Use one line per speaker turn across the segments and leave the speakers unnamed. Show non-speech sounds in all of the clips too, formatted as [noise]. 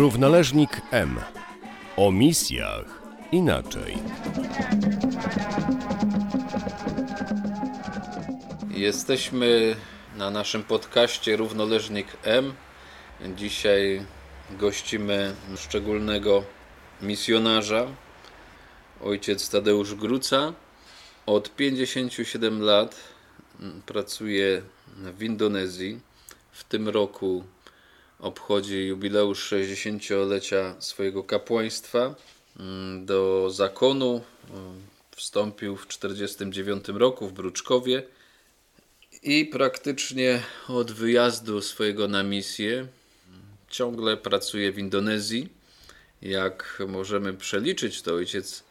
Równoleżnik M. O misjach inaczej.
Jesteśmy na naszym podcaście Równoleżnik M. Dzisiaj gościmy szczególnego misjonarza, ojciec Tadeusz Gruca. Od 57 lat pracuje w Indonezji. W tym roku obchodzi jubileusz 60-lecia swojego kapłaństwa. Do zakonu wstąpił w 49 roku w Bruczkowie i praktycznie od wyjazdu swojego na misję ciągle pracuje w Indonezji. Jak możemy przeliczyć, to ojciec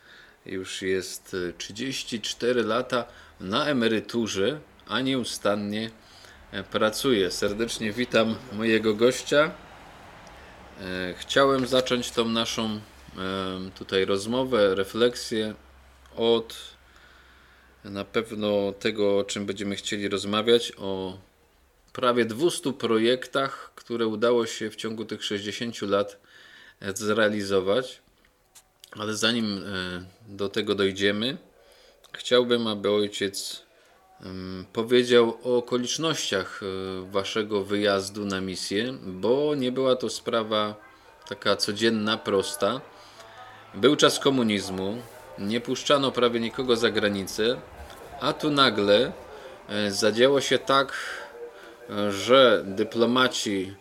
już jest 34 lata na emeryturze, a nieustannie pracuje. Serdecznie witam mojego gościa. E, chciałem zacząć tą naszą e, tutaj rozmowę, refleksję od na pewno tego, o czym będziemy chcieli rozmawiać, o prawie 200 projektach, które udało się w ciągu tych 60 lat zrealizować. Ale zanim e, do tego dojdziemy, chciałbym, aby ojciec powiedział o okolicznościach e, waszego wyjazdu na misję, bo nie była to sprawa taka codzienna, prosta. Był czas komunizmu, nie puszczano prawie nikogo za granicę, a tu nagle e, zadziało się tak, e, że dyplomaci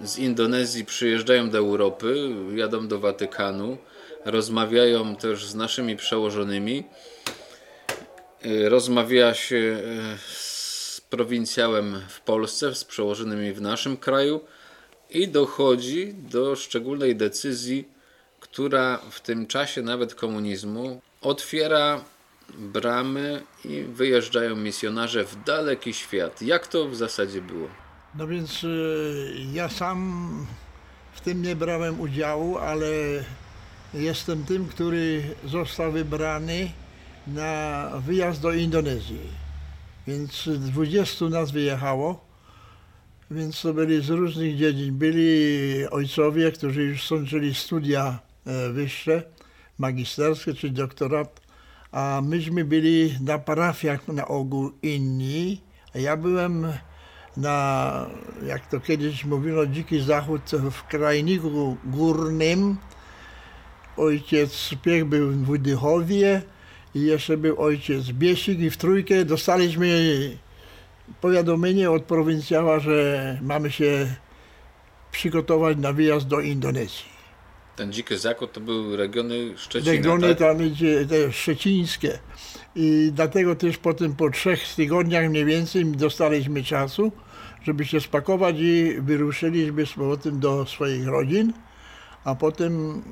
z Indonezji przyjeżdżają do Europy, jadą do Watykanu, rozmawiają też z naszymi przełożonymi Y, rozmawia się y, z prowincjałem w Polsce, z przełożonymi w naszym kraju i dochodzi do szczególnej decyzji, która w tym czasie nawet komunizmu otwiera bramy i wyjeżdżają misjonarze w daleki świat. Jak to w zasadzie było?
No więc y, ja sam w tym nie brałem udziału, ale jestem tym, który został wybrany na wyjazd do Indonezji. Więc 20 nas wyjechało, więc to byli z różnych dziedzin. Byli ojcowie, którzy już skończyli studia e, wyższe, magisterskie czy doktorat, a myśmy byli na parafiach na ogół inni, ja byłem na, jak to kiedyś mówiono, dziki zachód w krajniku górnym. Ojciec Piech był w Wydychowie, i jeszcze był ojciec Biesik i w trójkę dostaliśmy powiadomienie od prowincjała, że mamy się przygotować na wyjazd do Indonezji.
Ten dziki zakład to były regiony Szczecina,
Regiony
tak?
tam idzie, te szczecińskie. I dlatego też potem po trzech tygodniach mniej więcej dostaliśmy czasu, żeby się spakować i wyruszyliśmy z powrotem do swoich rodzin. A potem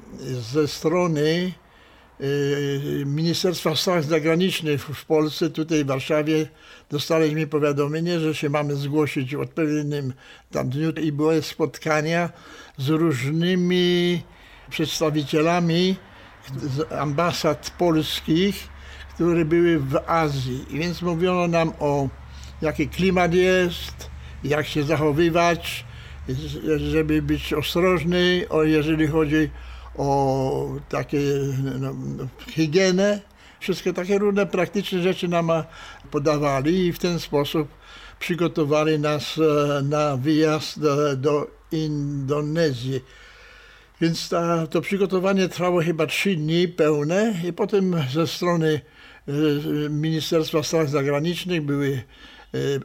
ze strony Ministerstwa Spraw Zagranicznych w Polsce, tutaj w Warszawie, dostaliśmy powiadomienie, że się mamy zgłosić w odpowiednim tam dniu i były spotkania z różnymi przedstawicielami ambasad polskich, które były w Azji. I więc mówiono nam o jaki klimat jest, jak się zachowywać, żeby być ostrożny, o jeżeli chodzi o takie no, no, higienę. Wszystkie takie różne praktyczne rzeczy nam podawali i w ten sposób przygotowali nas e, na wyjazd do, do Indonezji. Więc ta, to przygotowanie trwało chyba trzy dni pełne i potem ze strony e, Ministerstwa Spraw Zagranicznych były e,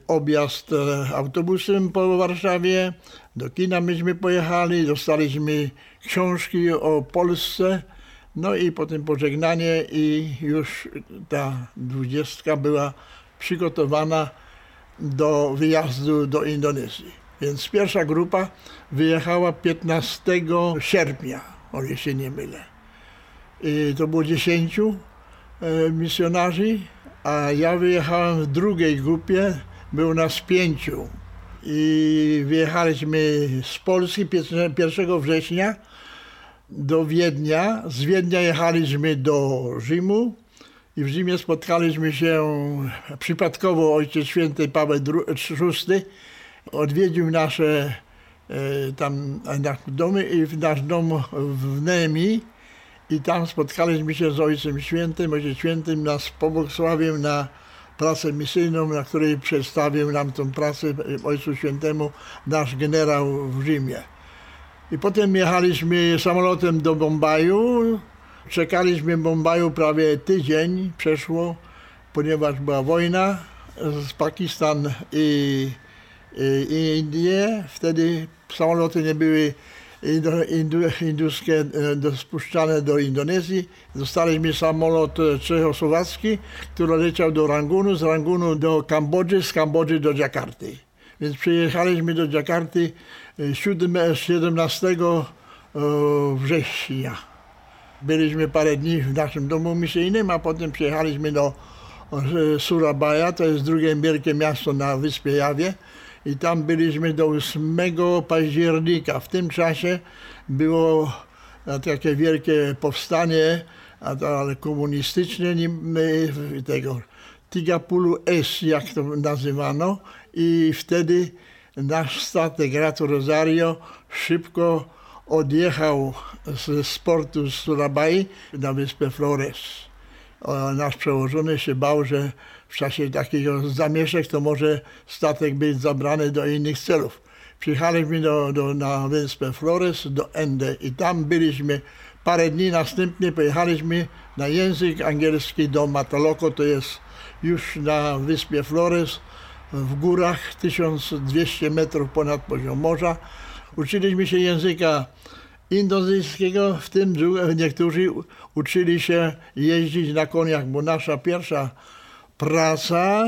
objazd autobusem po Warszawie, do kina myśmy pojechali, dostaliśmy książki o Polsce, no i potem pożegnanie i już ta dwudziestka była przygotowana do wyjazdu do Indonezji. Więc pierwsza grupa wyjechała 15 sierpnia, o ile się nie mylę. I to było 10 e, misjonarzy, a ja wyjechałem w drugiej grupie, było nas pięciu. I wyjechaliśmy z Polski 1 września do Wiednia. Z Wiednia jechaliśmy do Rzymu i w Rzymie spotkaliśmy się przypadkowo Ojciec Święty Paweł VI odwiedził nasze e, tam nasz domy i w nasz dom w Nemi i tam spotkaliśmy się z Ojcem Świętym. Ojciec Świętym nas pobłogosławił na pracę misyjną, na której przedstawił nam tą pracę Ojcu Świętemu nasz generał w Rzymie. I potem jechaliśmy samolotem do Bombaju. Czekaliśmy w Bombaju prawie tydzień, przeszło, ponieważ była wojna z Pakistan i, i, i Indie. Wtedy samoloty nie były induskie e, spuszczane do Indonezji. Dostaliśmy samolot e, czechosłowacki, który leciał do Rangunu, z Rangunu do Kambodży, z Kambodży do Jakarty. Więc przyjechaliśmy do Jakarty 17 e, września. Byliśmy parę dni w naszym domu misyjnym, a potem przyjechaliśmy do Surabaya, to jest drugie wielkie miasto na wyspie Jawie i tam byliśmy do 8 października. W tym czasie było takie wielkie powstanie, ale komunistyczne tego Tigapulu S, jak to nazywano i wtedy nasz statek Rato Rosario szybko odjechał z sportu z Surabai na wyspę Flores. Nasz przełożony się bał, że w czasie takiego zamieszek to może statek być zabrany do innych celów. Przyjechaliśmy do, do, na wyspę Flores, do Ende i tam byliśmy parę dni. Następnie pojechaliśmy na język angielski do Mataloco, to jest już na wyspie Flores w górach 1200 metrów ponad poziom morza. Uczyliśmy się języka indonezyjskiego, w tym niektórzy uczyli się jeździć na koniach, bo nasza pierwsza praca,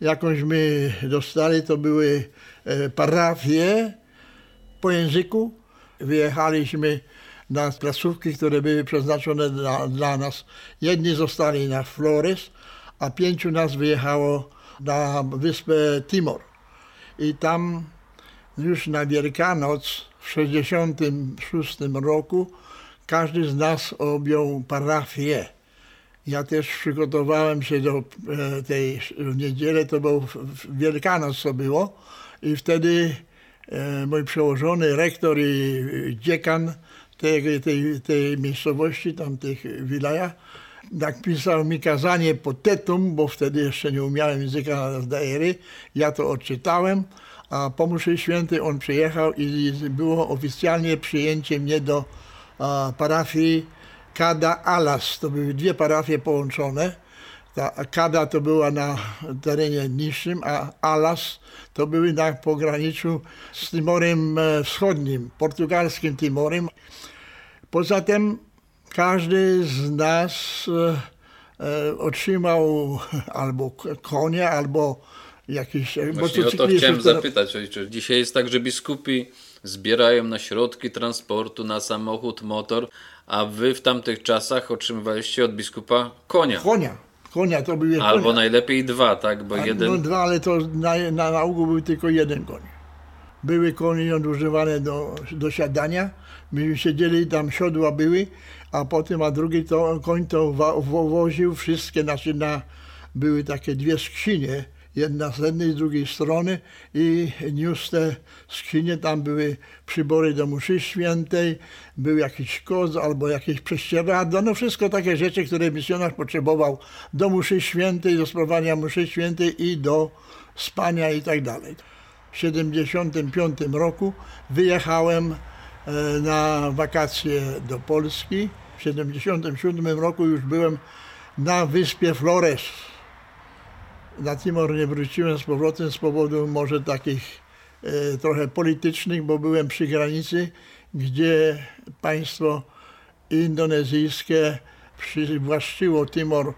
jakąś my dostali, to były e, parafie po języku. Wyjechaliśmy na placówki, które były przeznaczone dla, dla nas. Jedni zostali na Flores, a pięciu nas wyjechało na wyspę Timor. I tam już na Wielkanoc w 1966 roku każdy z nas objął parafię. Ja też przygotowałem się do e, tej niedzieli, to był Wielkanoc to było i wtedy e, mój przełożony, rektor i dziekan tej, tej, tej miejscowości, tamtych wilajach, napisał mi kazanie po tetum, bo wtedy jeszcze nie umiałem języka Daery. Ja to odczytałem, a po mszy świętej on przyjechał i było oficjalnie przyjęcie mnie do parafii Kada Alas. To były dwie parafie połączone. Ta Kada to była na terenie niższym, a Alas to były na pograniczu z Timorem e, Wschodnim, portugalskim Timorem. Poza tym każdy z nas e, e, otrzymał albo konia, albo jakiś...
Właśnie o to chciałem zapytać, ojcze. Dzisiaj jest tak, że biskupi zbierają na środki transportu, na samochód, motor, a wy w tamtych czasach otrzymywaliście od biskupa konia.
Konia. Konia to były
Albo konia. najlepiej dwa, tak? Bo
a,
jeden...
No dwa, ale to na, na, na ogół był tylko jeden koń. Były konie używane do, do siadania. My siedzieli, tam siodła były, a potem, a drugi to, koń to woził wszystkie, znaczy na, były takie dwie skrzynie jedna z jednej, z drugiej strony i niósł te skrzynie, tam były przybory do mszy świętej, był jakiś koz albo jakieś prześcieradło, no wszystko takie rzeczy, które misjonarz potrzebował do mszy świętej, do sprawowania mszy świętej i do spania i tak dalej. W 75 roku wyjechałem e, na wakacje do Polski. W 77 roku już byłem na wyspie Flores na Timor nie wróciłem z powrotem z powodu może takich e, trochę politycznych, bo byłem przy granicy, gdzie państwo indonezyjskie przywłaszczyło Timor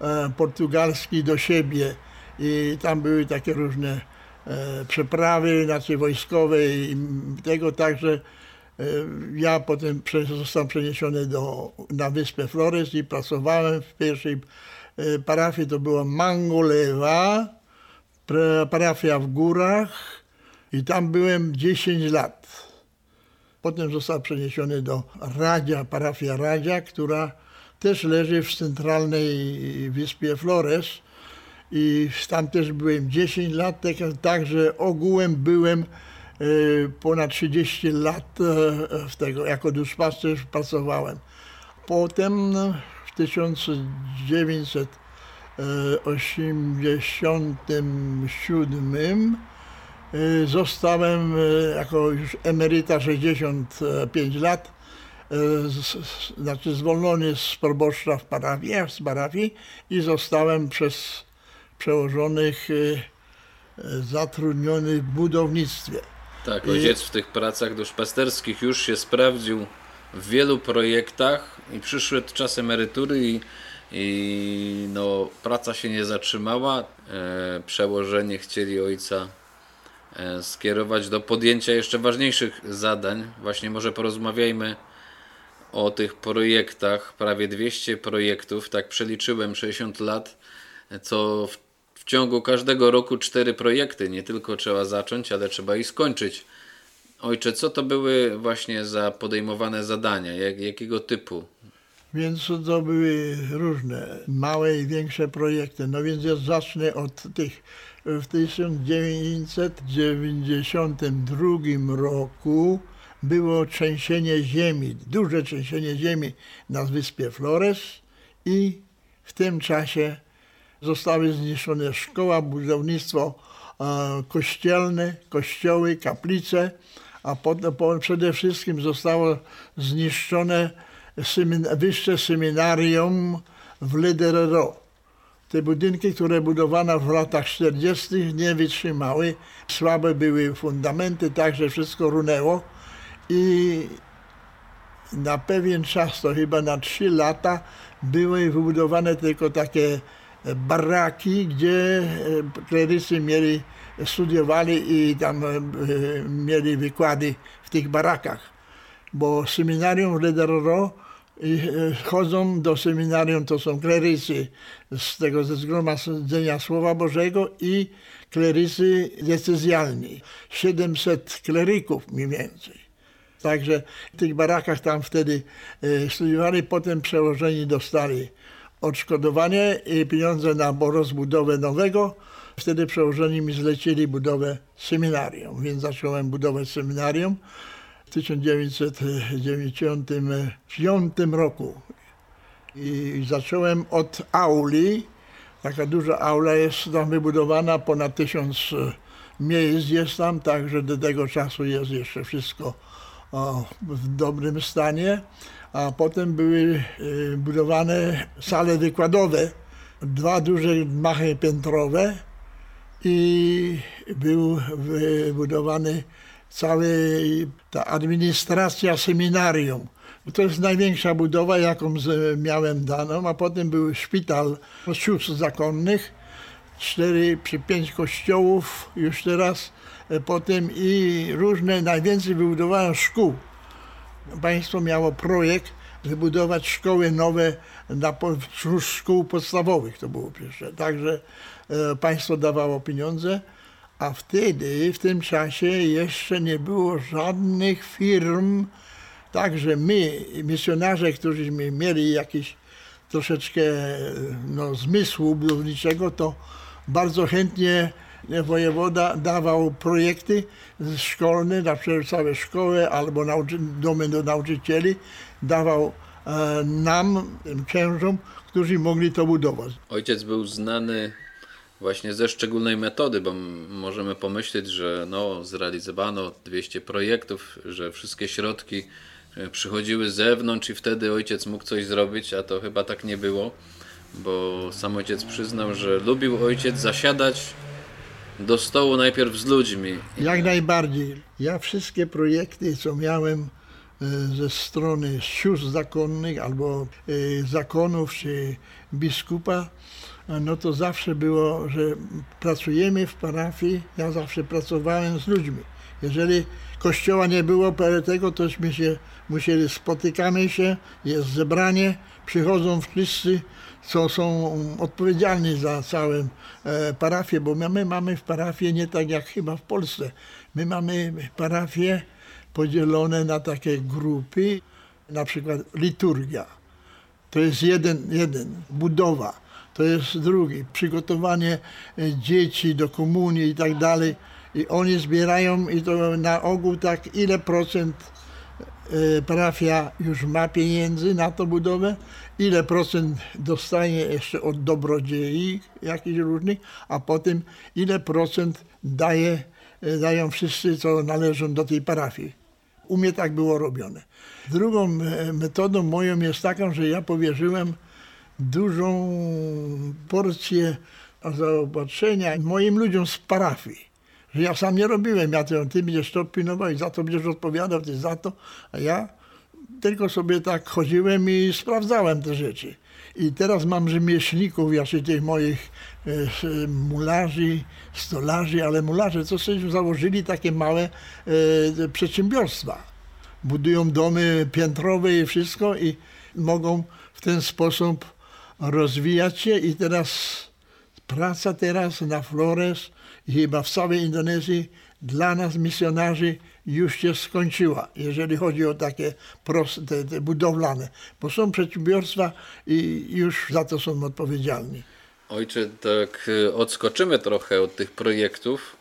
e, portugalski do siebie. I tam były takie różne e, przeprawy znaczy wojskowe i tego także e, ja potem zostałem przeniesiony do, na wyspę Flores i pracowałem w pierwszej parafii to była Mangolewa, parafia w górach i tam byłem 10 lat. Potem został przeniesiony do Radzia, parafia Radzia, która też leży w centralnej wyspie Flores i tam też byłem 10 lat, także ogółem byłem ponad 30 lat w tego, jako duszpasterz pracowałem. Potem 1987 zostałem jako już emeryta 65 lat znaczy zwolniony z proboszcza w parafii, z parafii i zostałem przez przełożonych zatrudniony w budownictwie.
Tak, ojciec w tych pracach duszpasterskich już się sprawdził w wielu projektach i przyszły czas emerytury i, i no, praca się nie zatrzymała. E, przełożenie chcieli ojca e, skierować do podjęcia jeszcze ważniejszych zadań. Właśnie może porozmawiajmy o tych projektach, prawie 200 projektów, tak przeliczyłem 60 lat, co w, w ciągu każdego roku cztery projekty, nie tylko trzeba zacząć, ale trzeba i skończyć. Ojcze, co to były właśnie za podejmowane zadania? Jak, jakiego typu?
Więc to były różne, małe i większe projekty. No więc ja zacznę od tych. W 1992 roku było trzęsienie ziemi, duże trzęsienie ziemi na wyspie Flores i w tym czasie zostały zniszczone szkoła, budownictwo kościelne, kościoły, kaplice, a potem przede wszystkim zostało zniszczone wyższe seminarium w Lederero. Te budynki, które budowano w latach 40. nie wytrzymały, słabe były fundamenty, także wszystko runęło i na pewien czas, to chyba na trzy lata, były wybudowane tylko takie baraki, gdzie klerycy mieli, studiowali i tam mieli wykłady w tych barakach. Bo seminarium w Lederero chodzą do seminarium, to są klerycy z tego ze Zgromadzenia Słowa Bożego i klerycy decyzjalni. 700 kleryków mniej więcej. Także w tych barakach tam wtedy studiowali, potem przełożeni dostali odszkodowanie i pieniądze na rozbudowę nowego. Wtedy przełożeni mi zlecili budowę seminarium, więc zacząłem budować seminarium w 1995 roku. I zacząłem od auli. Taka duża aula jest tam wybudowana, ponad tysiąc miejsc jest tam, także do tego czasu jest jeszcze wszystko w dobrym stanie a potem były y, budowane sale wykładowe, dwa duże machy piętrowe i był wybudowany cały ta administracja seminarium. To jest największa budowa, jaką miałem daną, a potem był szpital sióstr zakonnych, cztery czy pięć kościołów już teraz, e, potem i różne, najwięcej wybudowano szkół. Państwo miało projekt wybudować szkoły nowe na, wśród szkół podstawowych, to było pierwsze. Także e, państwo dawało pieniądze, a wtedy, w tym czasie jeszcze nie było żadnych firm, także my, misjonarze, którzy mieli jakiś troszeczkę no, zmysłu budowniczego, to bardzo chętnie wojewoda dawał projekty szkolne, na przykład całe szkoły albo domy do nauczycieli, dawał e, nam, księżom, którzy mogli to budować.
Ojciec był znany właśnie ze szczególnej metody, bo możemy pomyśleć, że no, zrealizowano 200 projektów, że wszystkie środki e, przychodziły z zewnątrz i wtedy ojciec mógł coś zrobić, a to chyba tak nie było, bo sam ojciec przyznał, że lubił ojciec zasiadać do stołu najpierw z ludźmi.
Jak najbardziej. Ja wszystkie projekty, co miałem e, ze strony sióstr zakonnych albo e, zakonów czy biskupa, no to zawsze było, że pracujemy w parafii, ja zawsze pracowałem z ludźmi. Jeżeli kościoła nie było tego, tośmy się musieli, spotykamy się, jest zebranie, przychodzą wszyscy, co są odpowiedzialni za całą e, parafię, bo my mamy w parafii nie tak jak chyba w Polsce. My mamy parafie podzielone na takie grupy, na przykład liturgia. To jest jeden, jeden budowa, to jest drugi, przygotowanie e, dzieci do komunii i tak dalej. i oni zbierają i to na ogół tak ile procent e, parafia już ma pieniędzy na tą budowę, ile procent dostanie jeszcze od dobrodziei jakichś różnych, a potem ile procent daje, e, dają wszyscy, co należą do tej parafii. U mnie tak było robione. Drugą e, metodą moją jest taką, że ja powierzyłem dużą porcję zaopatrzenia moim ludziom z parafii. Że ja sam nie robiłem, ja to, ty będziesz to pilnował i za to będziesz odpowiadał, ty za to, a ja tylko sobie tak chodziłem i sprawdzałem te rzeczy. I teraz mam rzemieślników, jeszcze tych moich e, mularzy, stolarzy, ale mularze to sobie założyli takie małe e, przedsiębiorstwa. Budują domy piętrowe i wszystko i mogą w ten sposób rozwijać się i teraz praca teraz na Flores i chyba w całej Indonezji dla nas misjonarzy już się skończyła, jeżeli chodzi o takie proste, te, budowlane, bo są przedsiębiorstwa i już za to są odpowiedzialni.
Ojcze, tak e, odskoczymy trochę od tych projektów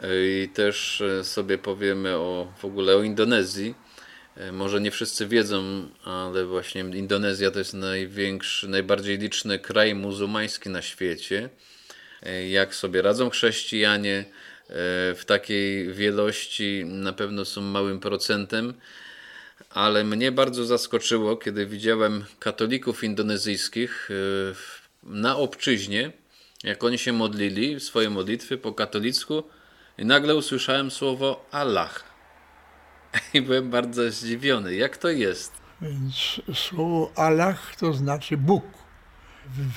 e, i też e, sobie powiemy o w ogóle o Indonezji. Może nie wszyscy wiedzą, ale właśnie Indonezja to jest największy, najbardziej liczny kraj muzułmański na świecie. Jak sobie radzą chrześcijanie, w takiej wielości na pewno są małym procentem, ale mnie bardzo zaskoczyło, kiedy widziałem katolików indonezyjskich e, na obczyźnie, jak oni się modlili, swoje modlitwy po katolicku i nagle usłyszałem słowo Allah. [laughs] I byłem bardzo zdziwiony. Jak to jest?
Więc słowo Allah to znaczy Bóg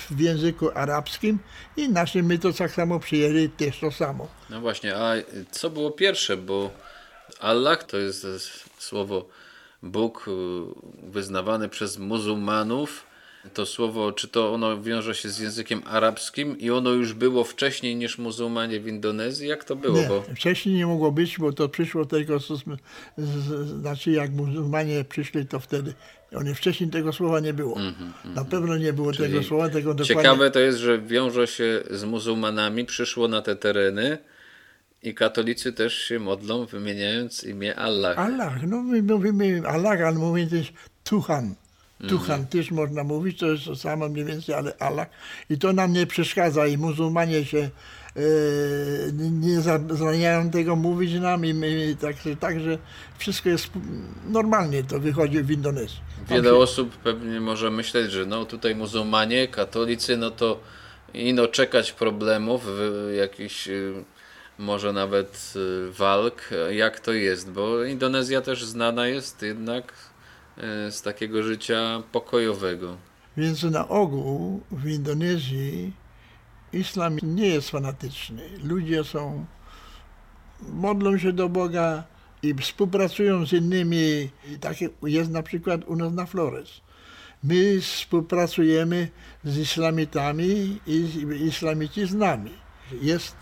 w, języku arabskim i naszym my to tak samo przyjęli też to samo.
No właśnie, a co było pierwsze, bo Allah to jest słowo Bóg y, wyznawany przez muzułmanów. To słowo, czy to ono wiąże się z językiem arabskim i ono już było wcześniej niż muzułmanie w Indonezji? Jak to było?
Nie, bo... wcześniej nie mogło być, bo to przyszło tylko, z, z, znaczy jak muzułmanie przyszli, to wtedy oni wcześniej tego słowa nie było. Mm -hmm, Na pewno nie było Czyli tego słowa. Tego
dokładnie... Ciekawe to jest, że wiąże się z muzułmanami, przyszło na te tereny i katolicy też się modlą, wymieniając imię Allah.
Allah, no my mówimy Allah, ale mówimy też Tuchan. Tuchan -hmm. też można mówić, to jest to samo mniej więcej, ale Allah. I to nam nie przeszkadza i muzułmanie się E, nie zabraniają tego mówić nam i my także, także wszystko jest normalnie to wychodzi w Indonezji.
Wiele się... osób pewnie może myśleć, że no tutaj muzułmanie, katolicy, no to ino czekać problemów, jakichś y, może nawet y, walk. Jak to jest? Bo Indonezja też znana jest jednak z takiego życia pokojowego.
Więc na ogół w Indonezji islam nie jest fanatyczny. Ludzie są, modlą się do Boga i współpracują z innymi. Takie jest na przykład u nas na Flores. My współpracujemy z islamitami i islamici z nami. Jest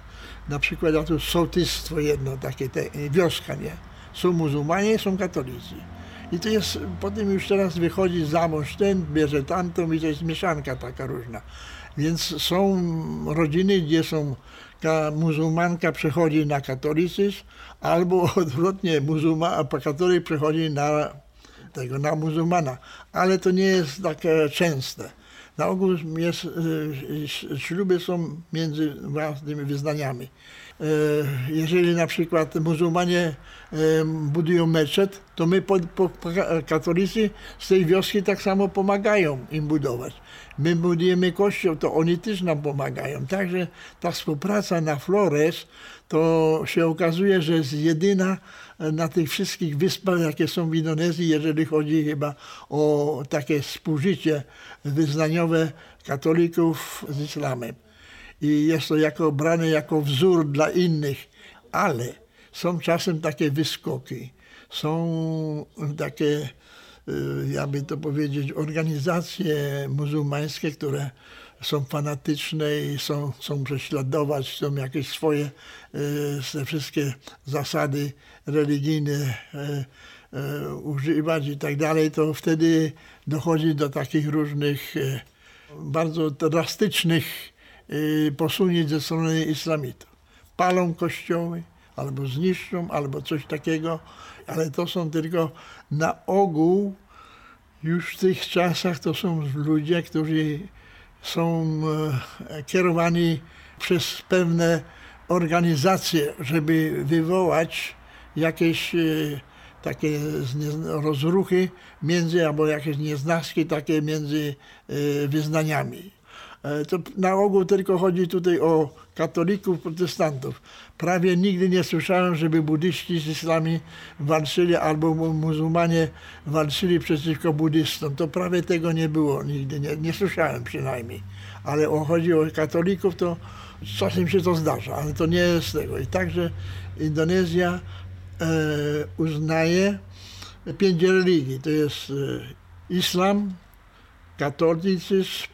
na przykład tu sołtystwo jedno, takie te, wioska, nie? Są muzułmanie, są katolicy. I to jest, potem już teraz wychodzi za mąż ten, bierze tamtą i to jest mieszanka taka różna. Więc są rodziny, gdzie są muzułmanka przechodzi na katolicyzm, albo [laughs] odwrotnie, muzułman, katolik przechodzi na tego, na muzułmana. Ale to nie jest takie częste. Na ogół jest, e, śluby są między własnymi wyznaniami. E, jeżeli na przykład muzułmanie e, budują meczet, to my po, po, katolicy z tej wioski tak samo pomagają im budować. My budujemy kościół, to oni też nam pomagają. Także ta współpraca na Flores to się okazuje, że jest jedyna na tych wszystkich wyspach, jakie są w Indonezji, jeżeli chodzi chyba o takie współżycie wyznaniowe katolików z islamem. I jest to jako brane jako wzór dla innych, ale są czasem takie wyskoki, są takie, y, jakby to powiedzieć, organizacje muzułmańskie, które są fanatyczne i są, chcą prześladować, są jakieś swoje y, te wszystkie zasady religijne y, używać i tak dalej, to wtedy dochodzi do takich różnych bardzo drastycznych Y, posunięć ze strony islamitów. Palą kościoły, albo zniszczą, albo coś takiego, ale to są tylko na ogół już w tych czasach to są ludzie, którzy są e, kierowani przez pewne organizacje, żeby wywołać jakieś e, takie rozruchy między, albo jakieś nieznaczki takie między e, wyznaniami. To na ogół tylko chodzi tutaj o katolików, protestantów. Prawie nigdy nie słyszałem, żeby buddyści z islami walczyli albo muzułmanie walczyli przeciwko buddystom. To prawie tego nie było nigdy, nie, nie słyszałem przynajmniej. Ale o, chodzi o katolików, to czasem się to zdarza, ale to nie jest tego. I także Indonezja e, uznaje pięć religii. To jest e, islam, katolicyzm,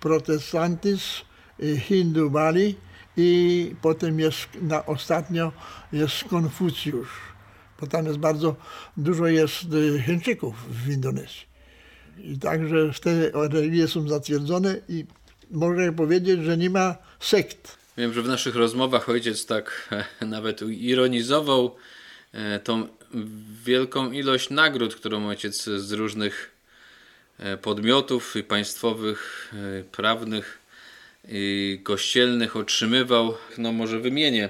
e, hindu, bali, i potem jest na ostatnio jest Konfucjusz, bo tam jest bardzo dużo jest y, Chińczyków w Indonezji. I także te religie są zatwierdzone i można powiedzieć, że nie ma sekt.
Wiem, że w naszych rozmowach ojciec tak nawet ironizował e, tą wielką ilość nagród, którą ojciec z różnych e, podmiotów i państwowych, e, prawnych kościelnych otrzymywał, no może wymienię,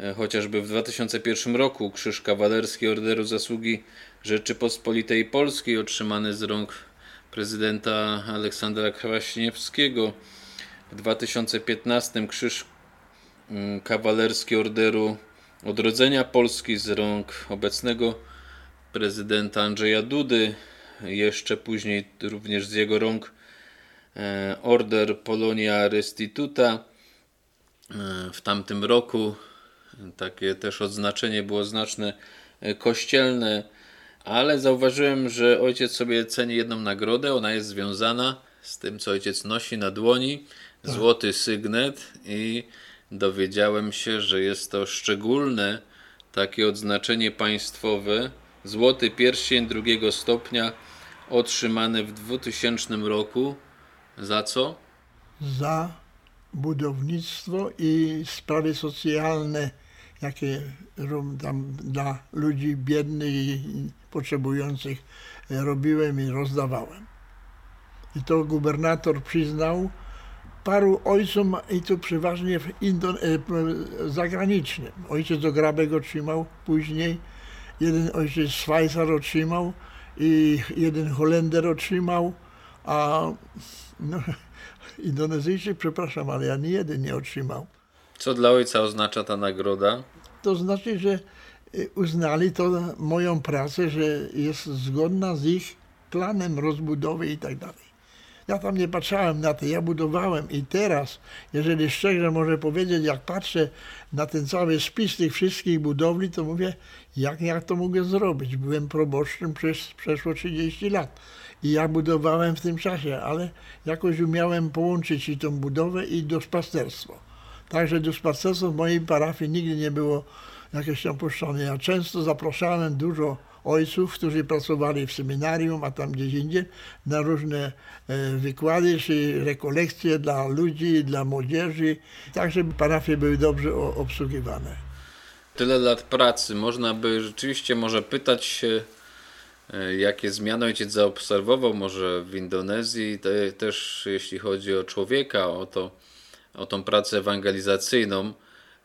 e, chociażby w 2001 roku Krzyż Kawalerski Orderu Zasługi Rzeczypospolitej Polskiej otrzymany z rąk prezydenta Aleksandra Kwaśniewskiego. W 2015 Krzyż mm, Kawalerski Orderu Odrodzenia Polski z rąk obecnego prezydenta Andrzeja Dudy. Jeszcze później również z jego rąk E, Order Polonia Restituta e, w tamtym roku. Takie też odznaczenie było znaczne e, kościelne, ale zauważyłem, że ojciec sobie ceni jedną nagrodę. Ona jest związana z tym, co ojciec nosi na dłoni. Złoty sygnet i dowiedziałem się, że jest to szczególne takie odznaczenie państwowe. Złoty pierścień drugiego stopnia otrzymany w 2000 roku za co?
Za budownictwo i sprawy socjalne, jakie tam dla ludzi biednych i potrzebujących robiłem i rozdawałem. I to gubernator przyznał paru ojcom, i to przeważnie w Indon e, zagranicznym. Ojciec Ograbek otrzymał później, jeden ojciec Schweizer otrzymał i jeden Holender otrzymał, a no, [laughs] Indonezyjczyk, przepraszam, ale ani jeden nie otrzymał.
Co dla ojca oznacza ta nagroda?
To znaczy, że y, uznali to moją pracę, że jest zgodna z ich planem rozbudowy i tak dalej. Ja tam nie patrzałem na to, ja budowałem i teraz, jeżeli szczerze może powiedzieć, jak patrzę na ten cały spis tych wszystkich budowli, to mówię, jak ja to mogę zrobić? Byłem proboszczem przez przeszło 30 lat i ja budowałem w tym czasie, ale jakoś umiałem połączyć i tą budowę i duszpasterstwo. Także duszpasterstwo w mojej parafii nigdy nie było jakieś opuszczone. Ja często zapraszałem dużo ojców, którzy pracowali w seminarium, a tam gdzieś indziej, na różne e, wykłady czy rekolekcje dla ludzi, dla młodzieży, tak żeby parafie były dobrze obsługiwane.
Tyle lat pracy, można by rzeczywiście może pytać się, e, jakie zmiany ojciec zaobserwował może w Indonezji, te, też jeśli chodzi o człowieka, o, to, o tą pracę ewangelizacyjną,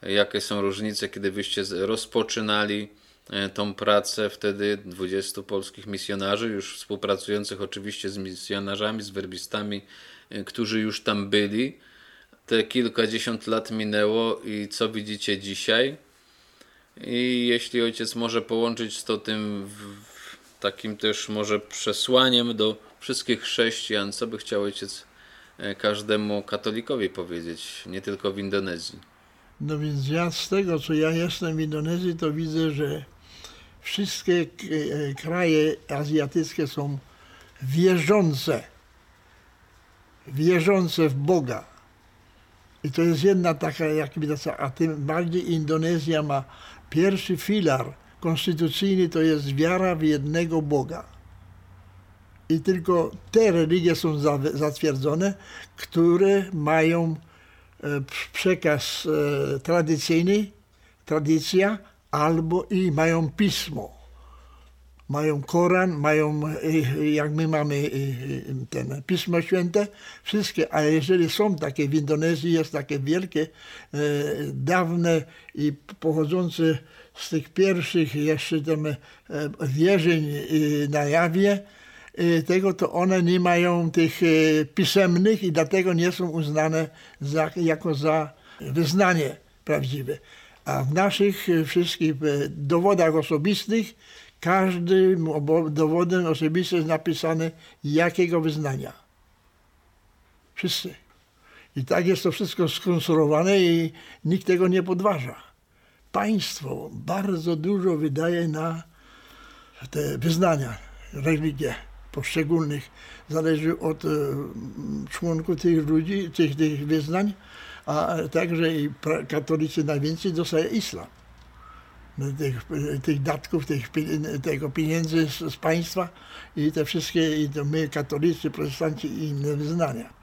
jakie są różnice, kiedy wyście rozpoczynali tą pracę wtedy 20 polskich misjonarzy, już współpracujących oczywiście z misjonarzami, z werbistami, e, którzy już tam byli. Te kilkadziesiąt lat minęło i co widzicie dzisiaj? I jeśli ojciec może połączyć to tym takim też może przesłaniem do wszystkich chrześcijan, co by chciał ojciec e, każdemu katolikowi powiedzieć, nie tylko w Indonezji?
No więc ja z tego, co ja jestem w Indonezji, to widzę, że wszystkie e, kraje azjatyckie są wierzące, wierzące w Boga. I to jest jedna taka jakby a tym bardziej Indonezja ma pierwszy filar konstytucyjny, to jest wiara w jednego Boga. I tylko te religie są zatwierdzone, które mają e, przekaz e, tradycyjny, tradycja, albo i mają pismo. Mają Koran, mają, y, jak my mamy y, ten Pismo Święte, wszystkie, a jeżeli są takie, w Indonezji jest takie wielkie, dawne i pochodzące z tych pierwszych jeszcze tam wierzeń na jawie, tego to one nie mają tych pisemnych i dlatego nie są uznane za, jako za wyznanie prawdziwe. A w naszych wszystkich dowodach osobistych każdym dowodem osobistym jest napisane jakiego wyznania. Wszyscy. I tak jest to wszystko skonstruowane i nikt tego nie podważa. Państwo bardzo dużo wydaje na te wyznania, religie poszczególnych. Zależy od e, członków tych ludzi, tych, tych wyznań, a także i katolicy najwięcej dostaje islam tych, tych datków, tych, tego pieniędzy z, z, państwa i te wszystkie, i to my katolicy, protestanci i inne wyznania.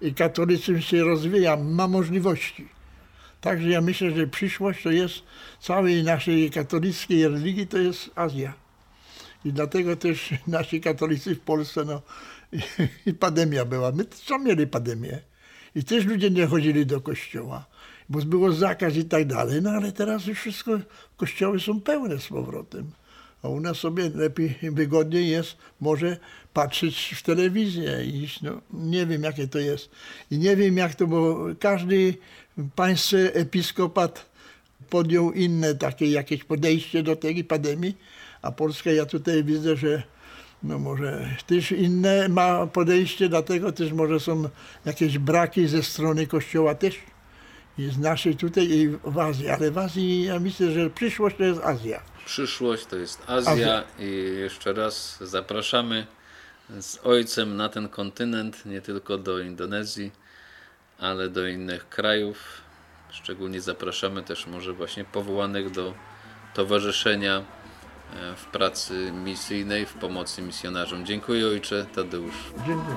I katolicyzm się rozwija, ma możliwości. Także ja myślę, że przyszłość to jest całej naszej katolickiej religii, to jest Azja. I dlatego też nasi katolicy w Polsce, no [laughs] i pandemia była. My co mieli pandemię. I też ludzie nie chodzili do kościoła bo było zakaz i tak dalej. No ale teraz już wszystko, kościoły są pełne z powrotem. A u nas sobie lepiej, wygodniej jest może patrzeć w telewizję i no, nie wiem jakie to jest. I nie wiem jak to, bo każdy państwie episkopat podjął inne takie jakieś podejście do tej pandemii, a Polska ja tutaj widzę, że no może też inne ma podejście, dlatego też może są jakieś braki ze strony Kościoła też i z naszej tutaj i w Azji, ale w Azji ja myślę, że przyszłość to jest Azja.
Przyszłość to jest Azja, Azja. i jeszcze raz zapraszamy z ojcem na ten kontynent, nie tylko do Indonezji, ale do innych krajów. Szczególnie zapraszamy też może właśnie powołanych do towarzyszenia w pracy misyjnej, w pomocy misjonarzom. Dziękuję ojcze Tadeusz.
Dziękuję.